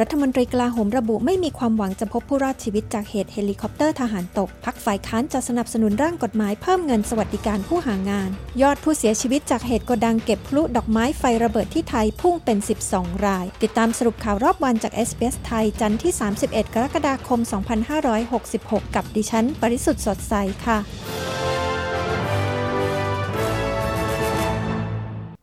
รัฐมนตรีกลาโหมระบุไม่มีความหวังจะพบผู้รอดชีวิตจากเหตุเฮลิคอปเตอร์ทหารตก พรรคฝ่ายค้านจะสนับสนุนร่างกฎหมายเพิ่มเงินสวัสดิการผู้หางาน ยอดผู้เสียชีวิตจากเหตุโกดังเก็บพลุดอกไม้ไฟระเบิดที่ไทยพุ่งเป็น 12 ราย ติดตามสรุปข่าวรอบวันจาก s อ s ไทยจันทร์ที่ 31 กรกฎาคม 2566 กับดิฉัน ปริสุทธ์สดใสค่ะ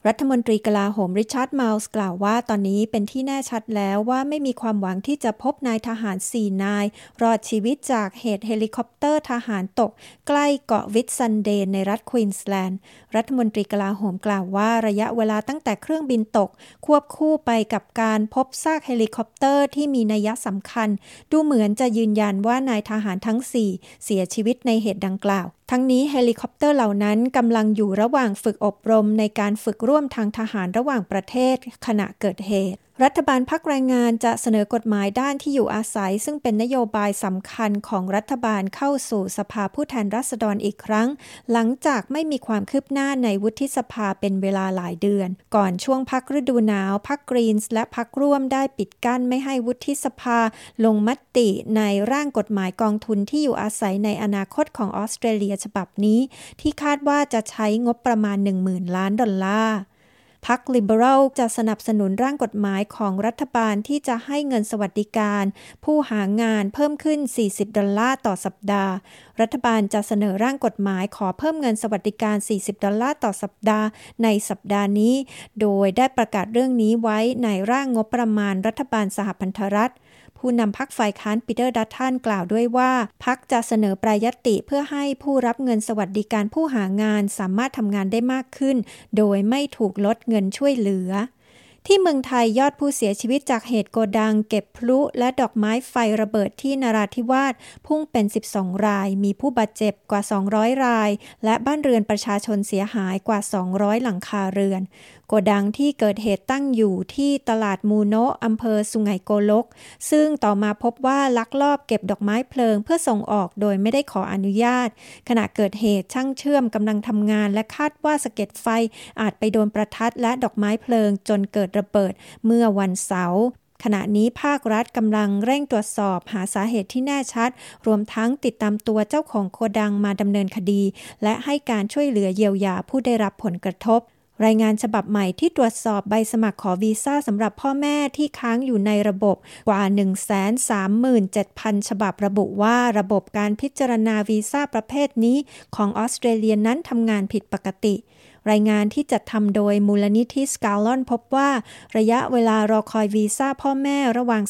รัฐมนตรีกลาโหมริชาร์ดมาลส์กล่าวว่าตอนนี้เป็นที่แน่ชัดแล้วว่าไม่มีความหวังที่จะพบนายทหาร 4 นาย รอดชีวิตจากเหตุเฮลิคอปเตอร์ทหารตก ใกล้เกาะวิตซันเดย์ในรัฐควีนส์แลนด์ รัฐมนตรีกลาโหมกล่าวว่าระยะเวลาตั้งแต่เครื่องบินตก ควบคู่ไปกับการพบซากเฮลิคอปเตอร์ที่มีนัยสำคัญ ดูเหมือนจะยืนยันว่านายทหารทั้ง 4 เสียชีวิตในเหตุดังกล่าว ทั้งนี้เฮลิคอปเตอร์เหล่านั้นกำลังอยู่ระหว่างฝึกอบรมในการฝึกร่วมทางทหารระหว่างประเทศขณะเกิดเหตุ รัฐบาลพรรคแรงงานจะเสนอกฎหมายด้านที่อยู่อาศัย ซึ่งเป็นนโยบายสำคัญของรัฐบาลเข้าสู่สภาผู้แทนราษฎรอีกครั้ง หลังจากไม่มีความคืบหน้าในวุฒิสภาเป็นเวลาหลายเดือน ก่อนช่วงพักฤดูหนาวพรรคกรีนส์และพรรคร่วมได้ปิดกั้นไม่ให้วุฒิสภา ลงมติในร่างกฎหมายกองทุนที่อยู่อาศัยในอนาคตของออสเตรเลียฉบับนี้ ที่คาดว่าจะใช้งบประมาณ 10,000 ล้านดอลลาร์ พรรคลิเบอรัลจะสนับสนุนร่างกฎหมายของรัฐบาลที่จะให้เงินสวัสดิการ ผู้หางานเพิ่มขึ้น 40 ดอลลาร์ต่อสัปดาห์ รัฐบาลจะเสนอร่างกฎหมายขอเพิ่มเงินสวัสดิการ 40 ดอลลาร์ต่อสัปดาห์ในสัปดาห์นี้ โดยได้ประกาศเรื่องนี้ไว้ในร่างงบประมาณรัฐบาลสหพันธรัฐ ผู้นำพักฝ่ายค้านปีเตอร์ดัตทันกล่าวด้วยว่า พักจะเสนอปรายติเพื่อให้ผู้รับเงินสวัสดิการผู้หางานสามารถทำงานได้มากขึ้น โดยไม่ถูกลดเงินช่วยเหลือที่เมืองไทยยอดผู้เสียชีวิตจากเหตุโกดัง เก็บพลุและดอกไม้ไฟระเบิดที่นราธิวาสพุ่งเป็น 12 ราย มีผู้บาดเจ็บกว่า 200 ราย และบ้านเรือนประชาชนเสียหายกว่า 200 หลังคาเรือน โกดังที่เกิดเหตุตั้งอยู่ที่ตลาดมูโนะอำเภอสุไหงโกลก ซึ่งต่อมาพบว่าลักลอบเก็บดอกไม้เพลิงเพื่อส่งออกโดยไม่ได้ขออนุญาต ขณะเกิดเหตุช่างเชื่อมกำลังทำงาน และคาดว่าสะเก็ดไฟอาจไปโดนประทัดและดอกไม้เพลิงจนเกิดระเบิดเมื่อวันเสาร์ขณะนี้ภาครัฐกำลังเร่งตรวจสอบหาสาเหตุที่แน่ชัด รวมทั้งติดตามตัวเจ้าของโกดังมาดำเนินคดี และให้การช่วยเหลือเยียวยาผู้ได้รับผลกระทบ รายงานฉบับใหม่ที่ตรวจสอบใบสมัครขอวีซ่าสำหรับพ่อแม่ที่ค้างอยู่ในระบบกว่า 137,000 ฉบับระบุว่าระบบการพิจารณาวีซ่าประเภทนี้ของออสเตรเลียนั้นทำงานผิดปกติ รายงานที่จัดทำโดยมูลนิธิสกนลอนพบว่า ระยะเวลารอคอยวีซ่าพ่อแม่ระหว่าง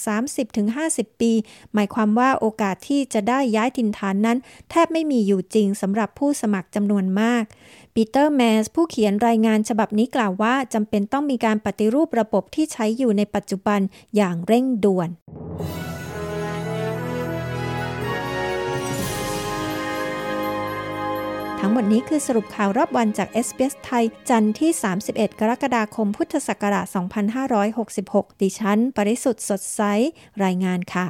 30-50 ปี หมายความว่าโอกาสที่จะได้ย้ายถิ่นฐานนั้น แทบไม่มีอยู่จริงสำหรับผู้สมัครจำนวนมากปีเตอร์แมสผู้เขียนรายงานฉบับนี้กล่าวว่าจำเป็นต้องมีการปฏิรูประบบที่ใช้อยู่ในปัจจุบันอย่างเร่งด่วน ทั้งหมดนี้คือสรุปข่าวรอบวันจาก s อ s ไทย จันทร์ที่ 31 กรกฎาคม พุทธศักราช 2566 ดิฉัน ปริสุทธ์สดใส รายงานค่ะ